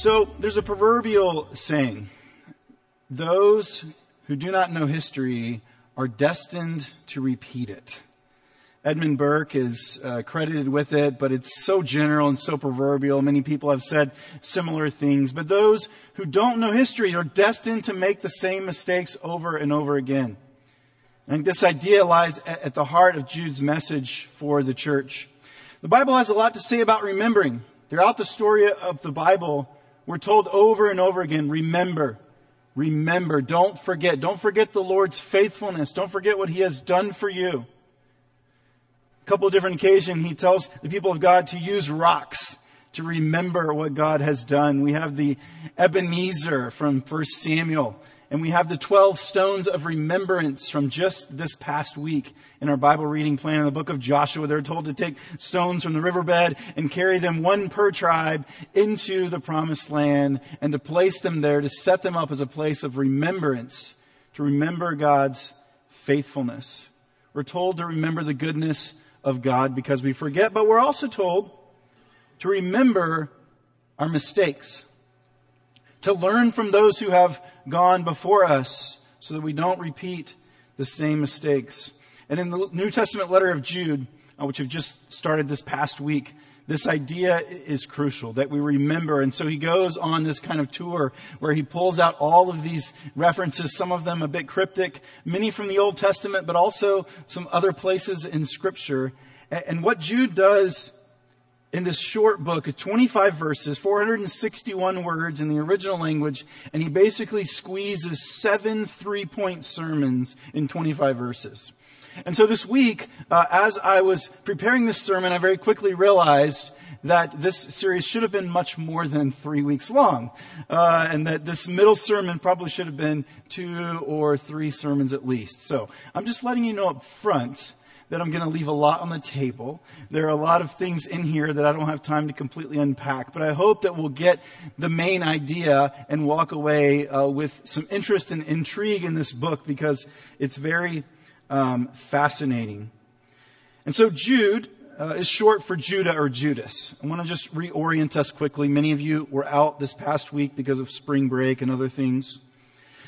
So there's a proverbial saying those who do not know history are destined to repeat it. Edmund Burke is uh, credited with it, but it's so general and so proverbial. Many people have said similar things. But those who don't know history are destined to make the same mistakes over and over again. I think this idea lies at the heart of Jude's message for the church. The Bible has a lot to say about remembering. Throughout the story of the Bible, we're told over and over again, remember, remember, don't forget. Don't forget the Lord's faithfulness. Don't forget what He has done for you A couple of different occasions, he tells the people of God to use rocks to remember what God has done. We have the Ebenezer from 1 Samuel, and we have the 12 stones of remembrance from just this past week in our Bible reading plan in the book of Joshua. They're told to take stones from the riverbed and carry them one per tribe into the promised land and to place them there to set them up as a place of remembrance, to remember God's faithfulness. We're told to remember the goodness of God because we forget, but we're also told to remember our mistakes, to learn from those who have gone before us so that we don't repeat the same mistakes. And in the New Testament letter of Jude, uh, which we've just started this past week, this idea is crucial that we remember. And so he goes on this kind of tour where he pulls out all of these references, some of them a bit cryptic, many from the Old Testament, but also some other places in scripture. And what Jude does in this short book is 25 verses, 461 words in the original language, and he basically squeezes seven three point sermons in 25 verses. And so this week, uh, as I was preparing this sermon, I very quickly realized that this series should have been much more than three weeks long, uh, and that this middle sermon probably should have been two or three sermons at least. So I'm just letting you know up front that I'm going to leave a lot on the table. There are a lot of things in here that I don't have time to completely unpack, but I hope that we'll get the main idea and walk away uh, with some interest and intrigue in this book because it's very um, fascinating. And so Jude uh, is short for Judah or Judas. I want to just reorient us quickly. Many of you were out this past week because of spring break and other things.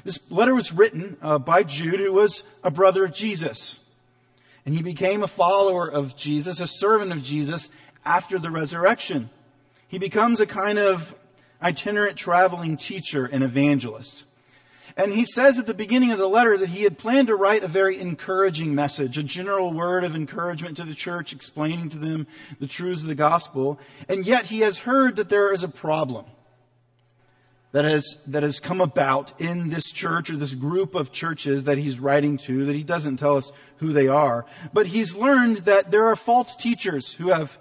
This letter was written uh, by Jude, who was a brother of Jesus. And he became a follower of Jesus, a servant of Jesus after the resurrection. He becomes a kind of itinerant traveling teacher and evangelist. And he says at the beginning of the letter that he had planned to write a very encouraging message, a general word of encouragement to the church, explaining to them the truths of the gospel. And yet he has heard that there is a problem that has, that has come about in this church or this group of churches that he's writing to that he doesn't tell us who they are. But he's learned that there are false teachers who have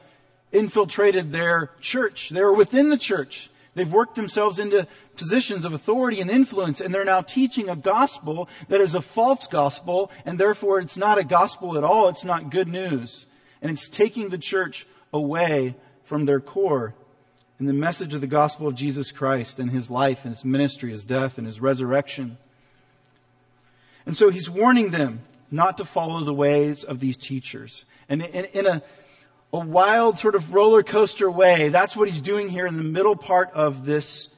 infiltrated their church. They're within the church. They've worked themselves into positions of authority and influence, and they're now teaching a gospel that is a false gospel, and therefore it's not a gospel at all. It's not good news. And it's taking the church away from their core and the message of the gospel of Jesus Christ and his life and his ministry, his death and his resurrection. And so he's warning them not to follow the ways of these teachers. And in, a a wild sort of roller coaster way. That's what he's doing here in the middle part of this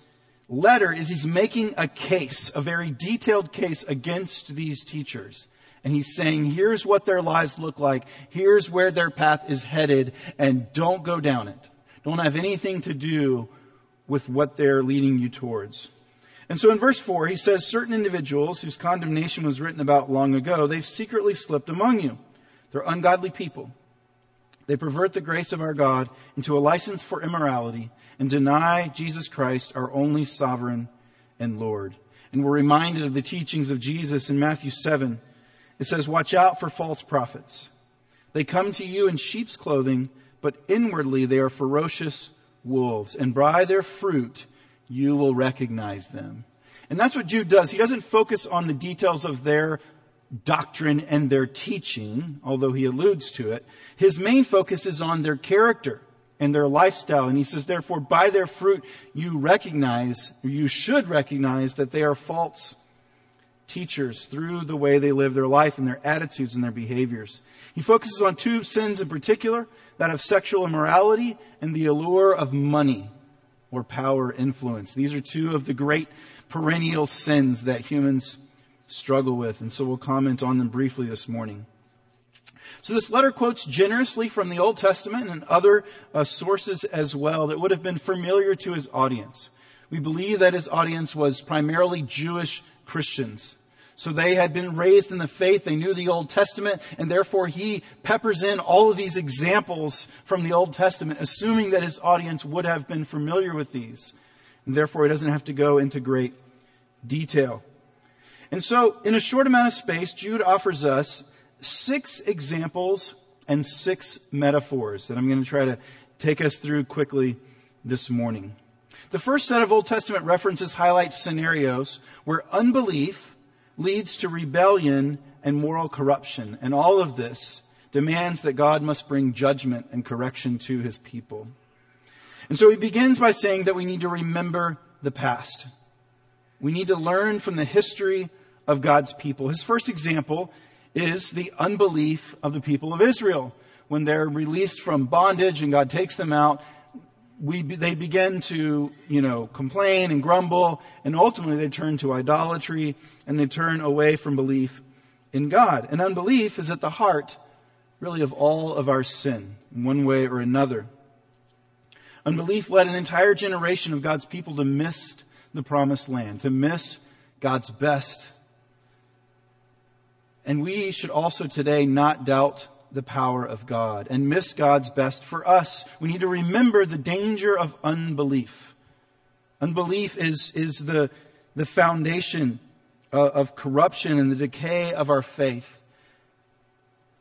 letter is he's making a case, a very detailed case against these teachers. And he's saying, here's what their lives look like. Here's where their path is headed and don't go down it. Don't have anything to do with what they're leading you towards. And so in verse 4, he says, certain individuals whose condemnation was written about long ago, they've secretly slipped among you. They're ungodly people they pervert the grace of our God into a license for immorality and deny Jesus Christ, our only sovereign and Lord. And we're reminded of the teachings of Jesus in Matthew 7. It says, Watch out for false prophets. They come to you in sheep's clothing, but inwardly they are ferocious wolves, and by their fruit you will recognize them. And that's what Jude does. He doesn't focus on the details of their doctrine and their teaching, although he alludes to it. His main focus is on their character and their lifestyle. And he says, therefore, by their fruit, you recognize, you should recognize that they are false teachers through the way they live their life and their attitudes and their behaviors. He focuses on two sins in particular, that of sexual immorality and the allure of money or power influence. These are two of the great perennial sins that humans struggle with. And so we'll comment on them briefly this morning. So this letter quotes generously from the Old Testament and other uh, sources as well that would have been familiar to his audience. We believe that his audience was primarily Jewish Christians. So they had been raised in the faith, they knew the Old Testament, and therefore he peppers in all of these examples from the Old Testament, assuming that his audience would have been familiar with these. And therefore he doesn't have to go into great detail. And so, in a short amount of space, Jude offers us six examples and six metaphors that I'm going to try to take us through quickly this morning. The first set of Old Testament references highlights scenarios where unbelief leads to rebellion and moral corruption. And all of this demands that God must bring judgment and correction to his people. And so he begins by saying that we need to remember the past. We need to learn from the history of God's people. His first example is the unbelief of the people of Israel. When they're released from bondage and God takes them out, we, they begin to, you know, complain and grumble, and ultimately they turn to idolatry and they turn away from belief in God. And unbelief is at the heart, really, of all of our sin, in one way or another. Unbelief led an entire generation of God's people to miss the promised land, to miss God's best. And we should also today not doubt the power of God and miss God's best for us. We need to remember the danger of unbelief. Unbelief is, is the, the foundation uh, of corruption and the decay of our faith.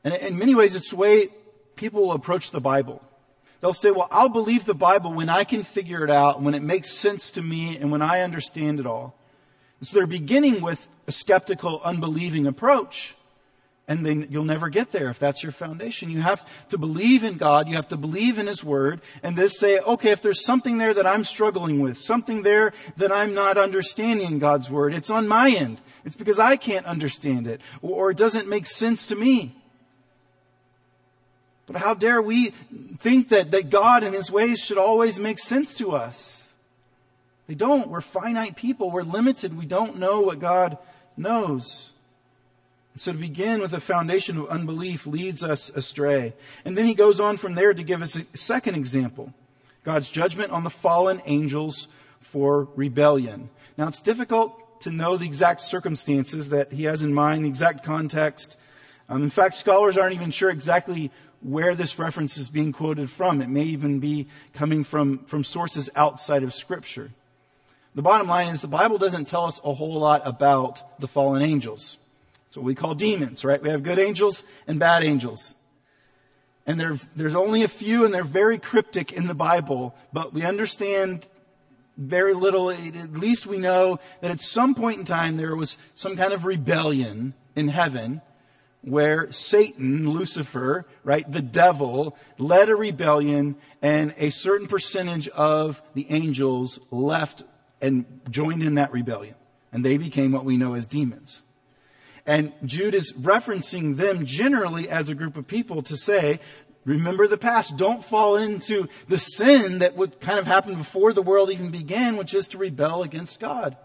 And in many ways, it's the way people approach the Bible. They'll say, well, I'll believe the Bible when I can figure it out, when it makes sense to me, and when I understand it all. And so they're beginning with a skeptical, unbelieving approach. And then you'll never get there if that's your foundation. You have to believe in God. You have to believe in His Word. And then say, okay, if there's something there that I'm struggling with, something there that I'm not understanding God's Word, it's on my end. It's because I can't understand it. Or, or it doesn't make sense to me. But how dare we think that, that God and His ways should always make sense to us? They don't. We're finite people. We're limited. We don't know what God knows. So to begin with a foundation of unbelief leads us astray. And then he goes on from there to give us a second example. God's judgment on the fallen angels for rebellion. Now it's difficult to know the exact circumstances that he has in mind, the exact context. Um, in fact, scholars aren't even sure exactly where this reference is being quoted from. It may even be coming from, from sources outside of scripture. The bottom line is the Bible doesn't tell us a whole lot about the fallen angels. It's what we call demons, right? We have good angels and bad angels. And there, there's only a few and they're very cryptic in the Bible, but we understand very little. At least we know that at some point in time there was some kind of rebellion in heaven where Satan, Lucifer, right, the devil, led a rebellion and a certain percentage of the angels left and joined in that rebellion. And they became what we know as demons. And Jude is referencing them generally as a group of people to say, remember the past. Don't fall into the sin that would kind of happen before the world even began, which is to rebel against God.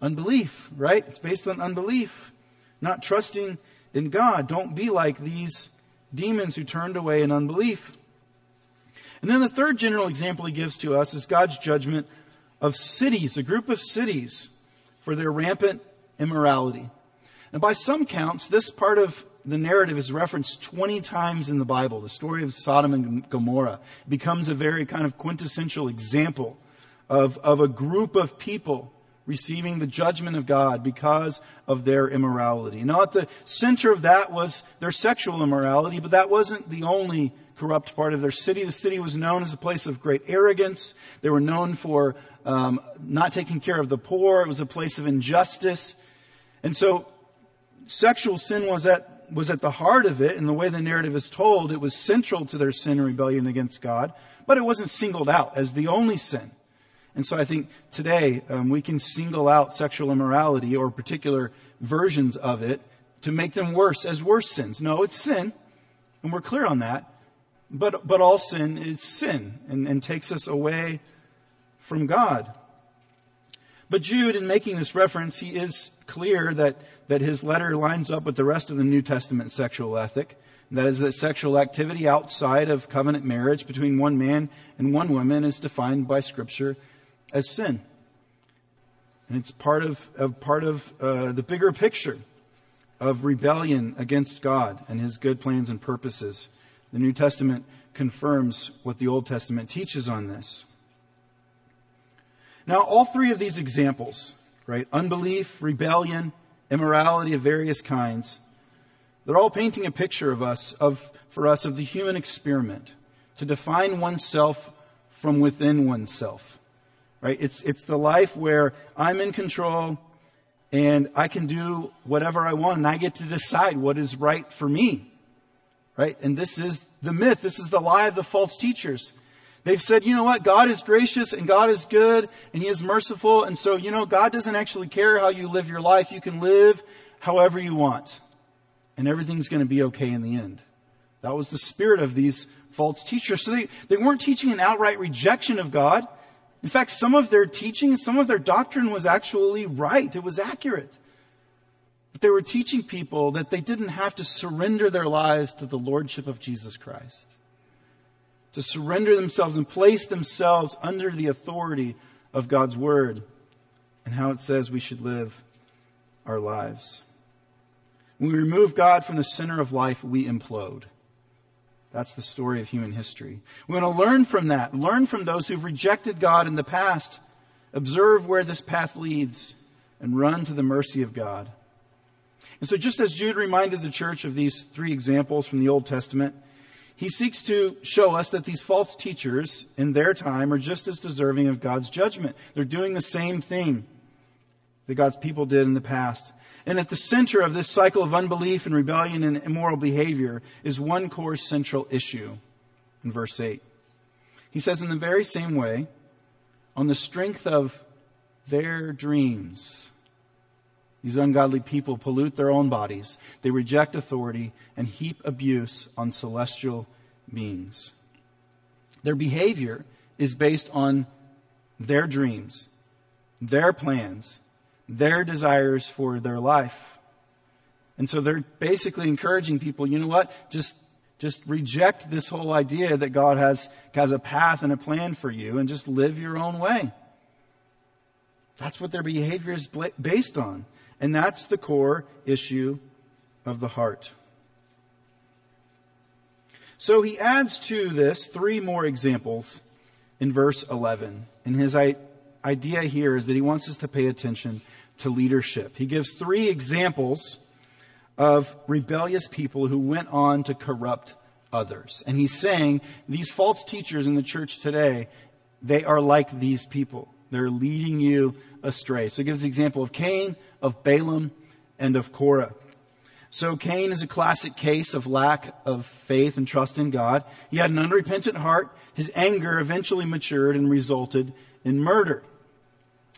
Unbelief, right? It's based on unbelief. Not trusting in God. Don't be like these demons who turned away in unbelief. And then the third general example he gives to us is God's judgment of cities, a group of cities for their rampant immorality. And by some counts, this part of the narrative is referenced 20 times in the Bible. The story of Sodom and Gomorrah becomes a very kind of quintessential example of, of a group of people receiving the judgment of God because of their immorality. Now at the center of that was their sexual immorality, but that wasn't the only corrupt part of their city. The city was known as a place of great arrogance. They were known for um, not taking care of the poor. It was a place of injustice. And so sexual sin was at was at the heart of it, and the way the narrative is told, it was central to their sin and rebellion against God, but it wasn't singled out as the only sin. And so I think today um, we can single out sexual immorality or particular versions of it to make them worse as worse sins. No, it's sin, and we're clear on that. But, but all sin is sin and, and takes us away from God. But Jude, in making this reference, he is clear that, that his letter lines up with the rest of the New Testament sexual ethic. That is, that sexual activity outside of covenant marriage between one man and one woman is defined by Scripture as sin. And it's part of, of part of uh, the bigger picture of rebellion against God and his good plans and purposes. The New Testament confirms what the Old Testament teaches on this. Now, all three of these examples, right? Unbelief, rebellion, immorality of various kinds, they're all painting a picture of us, of, for us, of the human experiment to define oneself from within oneself. Right? It's, it's the life where I'm in control and I can do whatever I want and I get to decide what is right for me. Right? And this is the myth. This is the lie of the false teachers. They've said, you know what? God is gracious and God is good and He is merciful. And so, you know, God doesn't actually care how you live your life. You can live however you want. And everything's going to be okay in the end. That was the spirit of these false teachers. So they, they weren't teaching an outright rejection of God. In fact, some of their teaching, some of their doctrine was actually right. It was accurate. But they were teaching people that they didn't have to surrender their lives to the Lordship of Jesus Christ. To surrender themselves and place themselves under the authority of God's Word and how it says we should live our lives. When we remove God from the center of life, we implode. That's the story of human history. We want to learn from that, learn from those who've rejected God in the past, observe where this path leads, and run to the mercy of God. And so, just as Jude reminded the church of these three examples from the Old Testament, he seeks to show us that these false teachers in their time are just as deserving of God's judgment. They're doing the same thing that God's people did in the past. And at the center of this cycle of unbelief and rebellion and immoral behavior is one core central issue in verse 8. He says, in the very same way, on the strength of their dreams, these ungodly people pollute their own bodies. They reject authority and heap abuse on celestial beings. Their behavior is based on their dreams, their plans, their desires for their life. And so they're basically encouraging people, you know what? Just, just reject this whole idea that God has, has a path and a plan for you and just live your own way. That's what their behavior is based on. And that's the core issue of the heart. So he adds to this three more examples in verse 11. And his idea here is that he wants us to pay attention to leadership. He gives three examples of rebellious people who went on to corrupt others. And he's saying these false teachers in the church today, they are like these people. They're leading you astray. So he gives the example of Cain, of Balaam, and of Korah. So Cain is a classic case of lack of faith and trust in God. He had an unrepentant heart. His anger eventually matured and resulted in murder.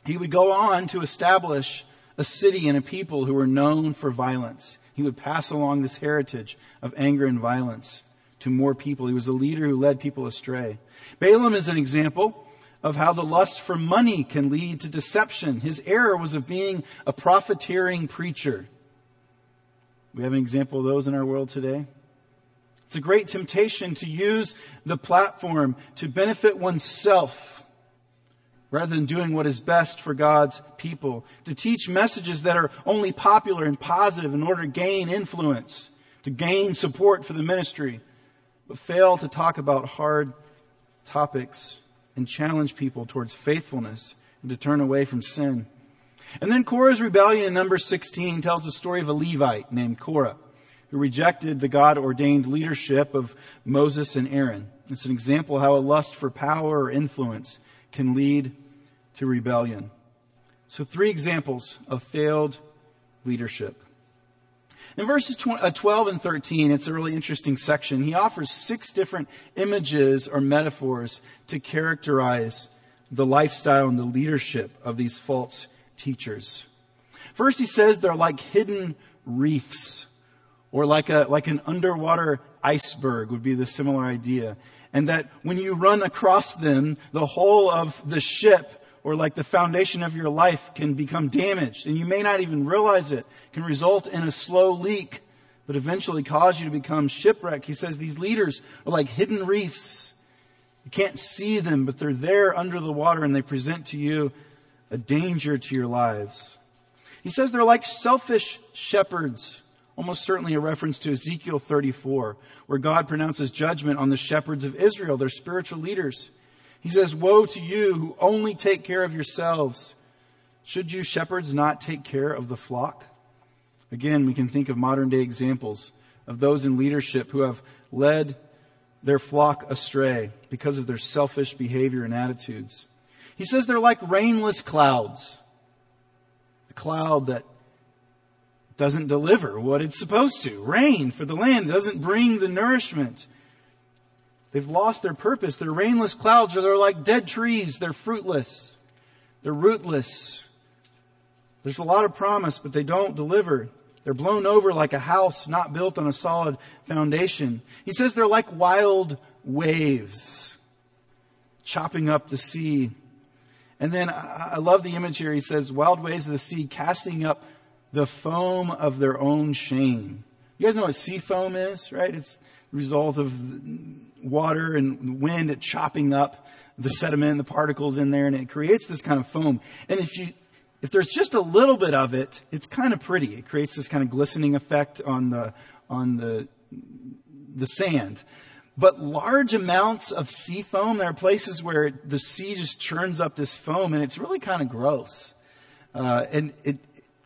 He would go on to establish a city and a people who were known for violence. He would pass along this heritage of anger and violence to more people. He was a leader who led people astray. Balaam is an example of how the lust for money can lead to deception. His error was of being a profiteering preacher. We have an example of those in our world today. It's a great temptation to use the platform to benefit oneself rather than doing what is best for God's people, to teach messages that are only popular and positive in order to gain influence, to gain support for the ministry, but fail to talk about hard topics and challenge people towards faithfulness and to turn away from sin. And then Korah's rebellion in number 16 tells the story of a Levite named Korah who rejected the God ordained leadership of Moses and Aaron. It's an example how a lust for power or influence can lead to rebellion. So, three examples of failed leadership. In verses uh, 12 and 13, it's a really interesting section. He offers six different images or metaphors to characterize the lifestyle and the leadership of these false teachers. First, he says they're like hidden reefs, or like a, like an underwater iceberg would be the similar idea. And that when you run across them, the whole of the ship or like the foundation of your life can become damaged and you may not even realize it, can result in a slow leak, but eventually cause you to become shipwrecked. He says these leaders are like hidden reefs. You can't see them, but they're there under the water and they present to you a danger to your lives. He says they're like selfish shepherds, almost certainly a reference to Ezekiel 34, where God pronounces judgment on the shepherds of Israel, their spiritual leaders. He says, Woe to you who only take care of yourselves. Should you shepherds not take care of the flock? Again, we can think of modern day examples of those in leadership who have led their flock astray because of their selfish behavior and attitudes. He says they're like rainless clouds. A cloud that doesn't deliver what it's supposed to. Rain for the land doesn't bring the nourishment. They've lost their purpose. They're rainless clouds, or they're like dead trees. They're fruitless. They're rootless. There's a lot of promise, but they don't deliver. They're blown over like a house not built on a solid foundation. He says they're like wild waves, chopping up the sea. And then I love the image here. He says, wild waves of the sea casting up the foam of their own shame. You guys know what sea foam is, right? It's result of water and wind chopping up the sediment the particles in there, and it creates this kind of foam. And if you if there's just a little bit of it, it's kind of pretty. It creates this kind of glistening effect on the on the the sand. But large amounts of sea foam, there are places where the sea just churns up this foam, and it's really kind of gross. Uh, and it,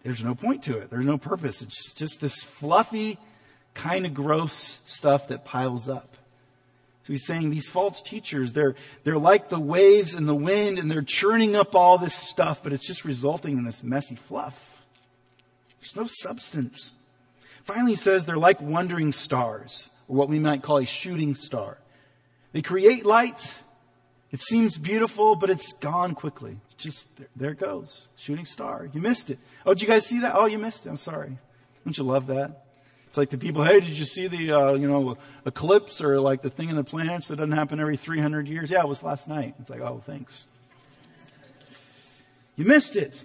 there's no point to it. There's no purpose. It's just, just this fluffy, kind of gross stuff that piles up. So he's saying these false teachers, they're, they're like the waves and the wind and they're churning up all this stuff, but it's just resulting in this messy fluff. There's no substance. Finally, he says they're like wandering stars, or what we might call a shooting star. They create light. It seems beautiful, but it's gone quickly. Just there it goes. Shooting star. You missed it. Oh, did you guys see that? Oh, you missed it. I'm sorry. Don't you love that? It's like the people, hey, did you see the, uh, you know, eclipse or like the thing in the planets that doesn't happen every 300 years? Yeah, it was last night. It's like, oh, thanks. You missed it.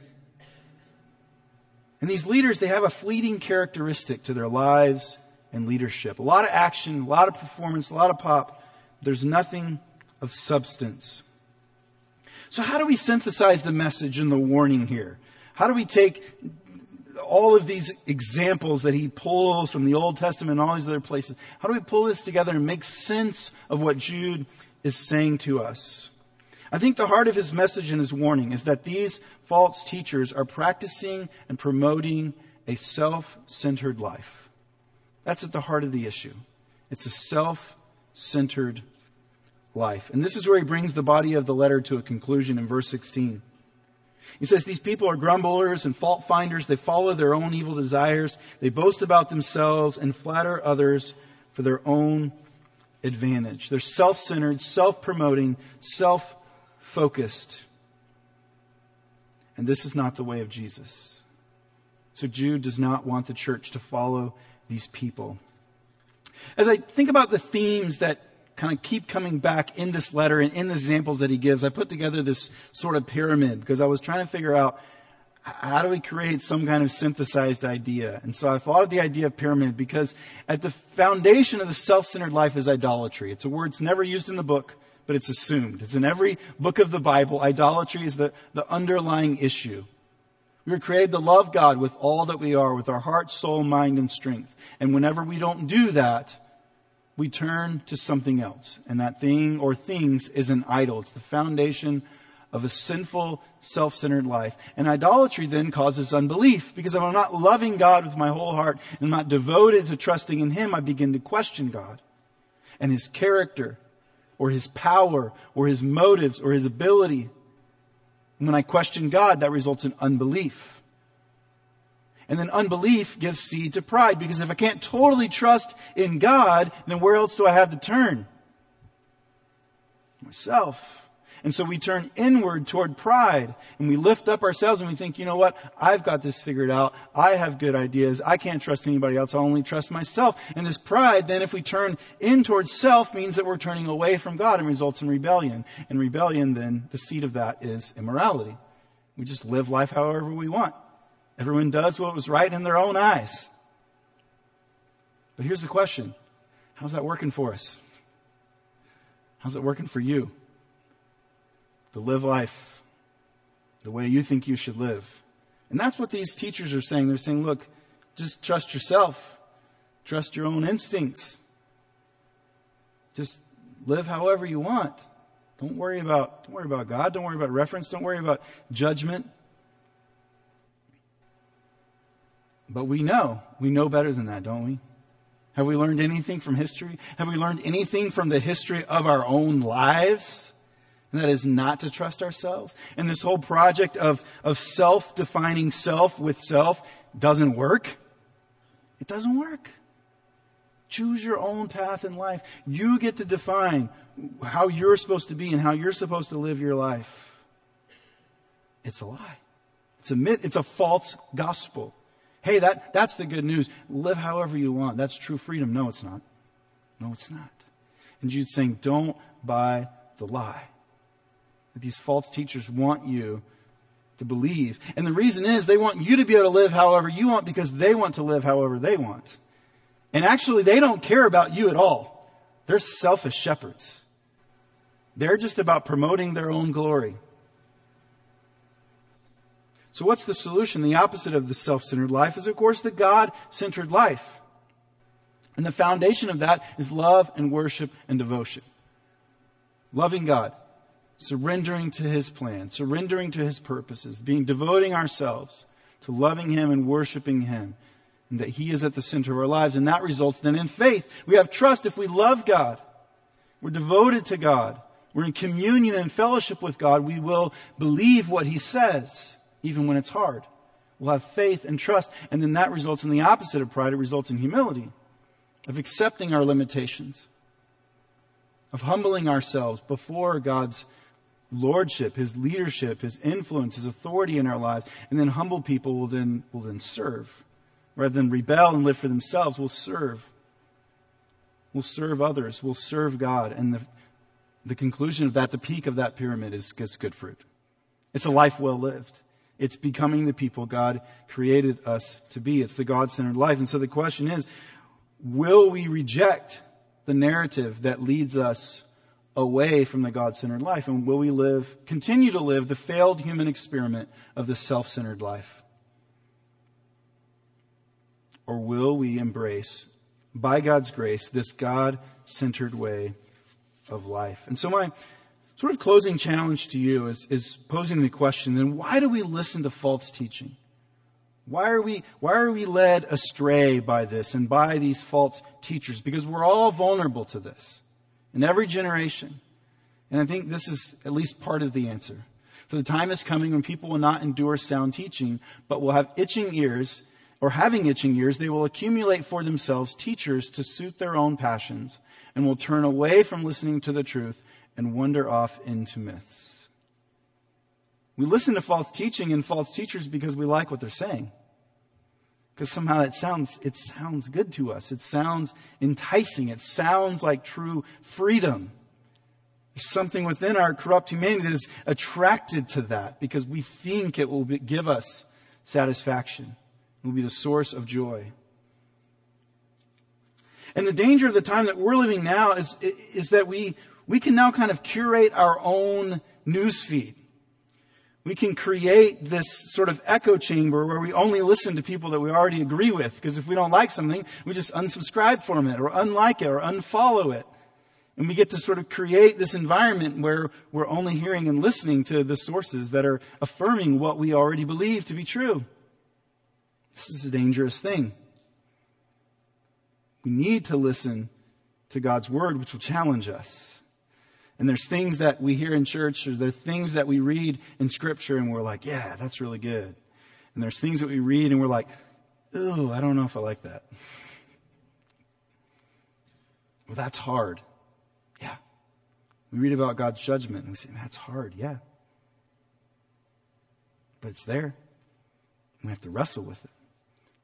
And these leaders, they have a fleeting characteristic to their lives and leadership. A lot of action, a lot of performance, a lot of pop. There's nothing of substance. So how do we synthesize the message and the warning here? How do we take all of these examples that he pulls from the Old Testament and all these other places. How do we pull this together and make sense of what Jude is saying to us? I think the heart of his message and his warning is that these false teachers are practicing and promoting a self-centered life. That's at the heart of the issue. It's a self-centered life. And this is where he brings the body of the letter to a conclusion in verse 16. He says these people are grumblers and fault finders. They follow their own evil desires. They boast about themselves and flatter others for their own advantage. They're self-centered, self-promoting, self-focused. And this is not the way of Jesus. So Jude does not want the church to follow these people. As I think about the themes that kind of keep coming back in this letter and in the examples that he gives. I put together this sort of pyramid because I was trying to figure out how do we create some kind of synthesized idea? And so I thought of the idea of pyramid because at the foundation of the self-centered life is idolatry. It's a word that's never used in the book, but it's assumed. It's in every book of the Bible. Idolatry is the, the underlying issue. We were created to love God with all that we are, with our heart, soul, mind, and strength. And whenever we don't do that, we turn to something else. And that thing or things is an idol. It's the foundation of a sinful, self-centered life. And idolatry then causes unbelief because if I'm not loving God with my whole heart and I'm not devoted to trusting in Him, I begin to question God and His character or His power or His motives or His ability. And when I question God, that results in unbelief. And then unbelief gives seed to pride because if I can't totally trust in God, then where else do I have to turn? Myself. And so we turn inward toward pride and we lift up ourselves and we think, you know what? I've got this figured out. I have good ideas. I can't trust anybody else. I only trust myself. And this pride, then if we turn in towards self means that we're turning away from God and results in rebellion. And rebellion, then the seed of that is immorality. We just live life however we want. Everyone does what was right in their own eyes. But here's the question. How's that working for us? How's it working for you? to live life the way you think you should live. And that's what these teachers are saying. They're saying, look, just trust yourself. Trust your own instincts. Just live however you want. Don't worry about, don't worry about God. Don't worry about reference. Don't worry about judgment. But we know, we know better than that, don't we? Have we learned anything from history? Have we learned anything from the history of our own lives? And that is not to trust ourselves. And this whole project of, of self-defining self with self doesn't work. It doesn't work. Choose your own path in life. You get to define how you're supposed to be and how you're supposed to live your life. It's a lie. It's a myth. It's a false gospel. Hey, that, that's the good news. Live however you want. That's true freedom. No, it's not. No, it's not. And Jude's saying, don't buy the lie that these false teachers want you to believe. And the reason is they want you to be able to live however you want because they want to live however they want. And actually, they don't care about you at all. They're selfish shepherds. They're just about promoting their own glory. So what's the solution? The opposite of the self-centered life is, of course, the God-centered life. And the foundation of that is love and worship and devotion. Loving God, surrendering to His plan, surrendering to His purposes, being devoting ourselves to loving Him and worshiping Him, and that He is at the center of our lives. And that results then in faith. We have trust if we love God. We're devoted to God. We're in communion and fellowship with God. We will believe what He says, even when it's hard. We'll have faith and trust. And then that results in the opposite of pride. It results in humility, of accepting our limitations, of humbling ourselves before God's lordship, his leadership, his influence, his authority in our lives. And then humble people will then, will then serve. Rather than rebel and live for themselves, will serve. Will serve others. Will serve God. And the, the conclusion of that, the peak of that pyramid is, is good fruit. It's a life well lived. It's becoming the people God created us to be. It's the God-centered life. And so the question is, will we reject the narrative that leads us away from the God-centered life? And will we live, continue to live the failed human experiment of the self-centered life? Or will we embrace, by God's grace, this God-centered way of life? And so my sort of closing challenge to you is, is posing the question, then why do we listen to false teaching? Why are we, why are we led astray by this and by these false teachers? Because we're all vulnerable to this in every generation. And I think this is at least part of the answer. For the time is coming when people will not endure sound teaching, but will have itching ears, or having itching ears, they will accumulate for themselves teachers to suit their own passions, and will turn away from listening to the truth and wander off into myths. We listen to false teaching and false teachers because we like what they're saying because somehow it sounds, it sounds good to us. It sounds enticing. It sounds like true freedom. There's something within our corrupt humanity that is attracted to that because we think it will be, give us satisfaction. It will be the source of joy. And the danger of the time that we're living now is, is that we, we can now kind of curate our own news feed we can create this sort of echo chamber where we only listen to people that we already agree with. Because if we don't like something, we just unsubscribe from it or unlike it or unfollow it. And we get to sort of create this environment where we're only hearing and listening to the sources that are affirming what we already believe to be true. This is a dangerous thing. We need to listen to God's word, which will challenge us. And there's things that we hear in church, or there's things that we read in scripture, and we're like, yeah, that's really good. And there's things that we read, and we're like, ooh, I don't know if I like that. Well, that's hard. Yeah. We read about God's judgment and we say, that's hard. Yeah. But it's there. We have to wrestle with it.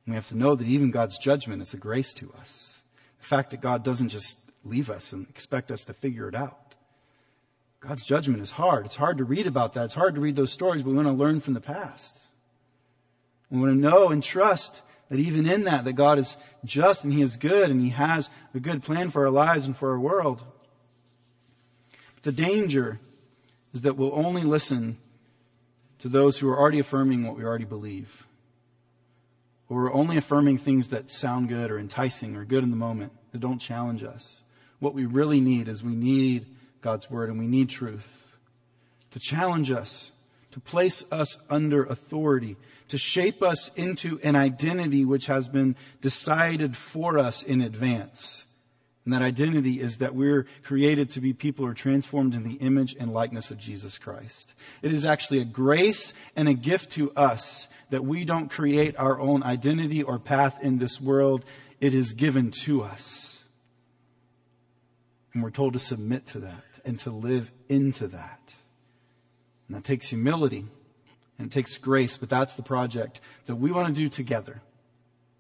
We have to know that even God's judgment is a grace to us. The fact that God doesn't just leave us and expect us to figure it out. God's judgment is hard. It's hard to read about that. It's hard to read those stories, but we want to learn from the past. We want to know and trust that even in that, that God is just and He is good and He has a good plan for our lives and for our world. But The danger is that we'll only listen to those who are already affirming what we already believe. Or we're only affirming things that sound good or enticing or good in the moment that don't challenge us. What we really need is we need God's Word and we need truth to challenge us, to place us under authority, to shape us into an identity which has been decided for us in advance. And that identity is that we're created to be people who are transformed in the image and likeness of Jesus Christ. It is actually a grace and a gift to us that we don't create our own identity or path in this world. It is given to us. And we're told to submit to that and to live into that. And that takes humility and it takes grace, but that's the project that we want to do together.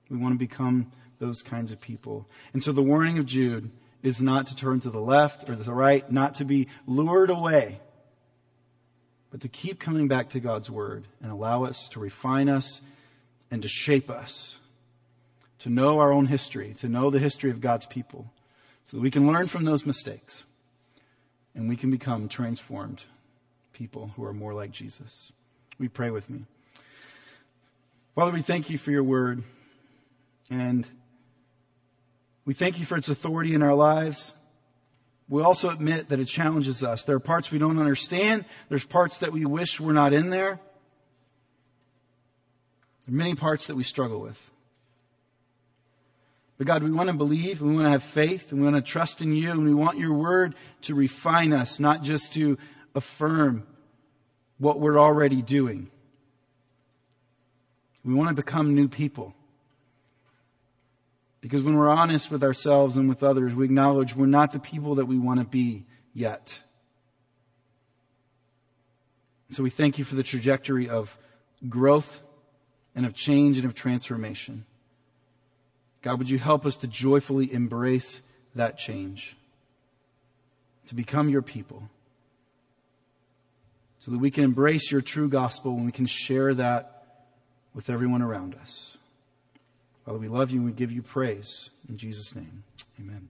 We want to become those kinds of people. And so the warning of Jude is not to turn to the left or to the right, not to be lured away, but to keep coming back to God's word and allow us to refine us and to shape us, to know our own history, to know the history of God's people, so that we can learn from those mistakes and we can become transformed people who are more like Jesus. We pray with me. Father, we thank you for your word and we thank you for its authority in our lives. We also admit that it challenges us. There are parts we don't understand. There's parts that we wish were not in there. There are many parts that we struggle with. But God, we want to believe, we want to have faith, and we want to trust in you, and we want your word to refine us, not just to affirm what we're already doing. We want to become new people. Because when we're honest with ourselves and with others, we acknowledge we're not the people that we want to be yet. So we thank you for the trajectory of growth and of change and of transformation. God, would you help us to joyfully embrace that change, to become your people, so that we can embrace your true gospel and we can share that with everyone around us. Father, we love you and we give you praise. In Jesus' name, amen.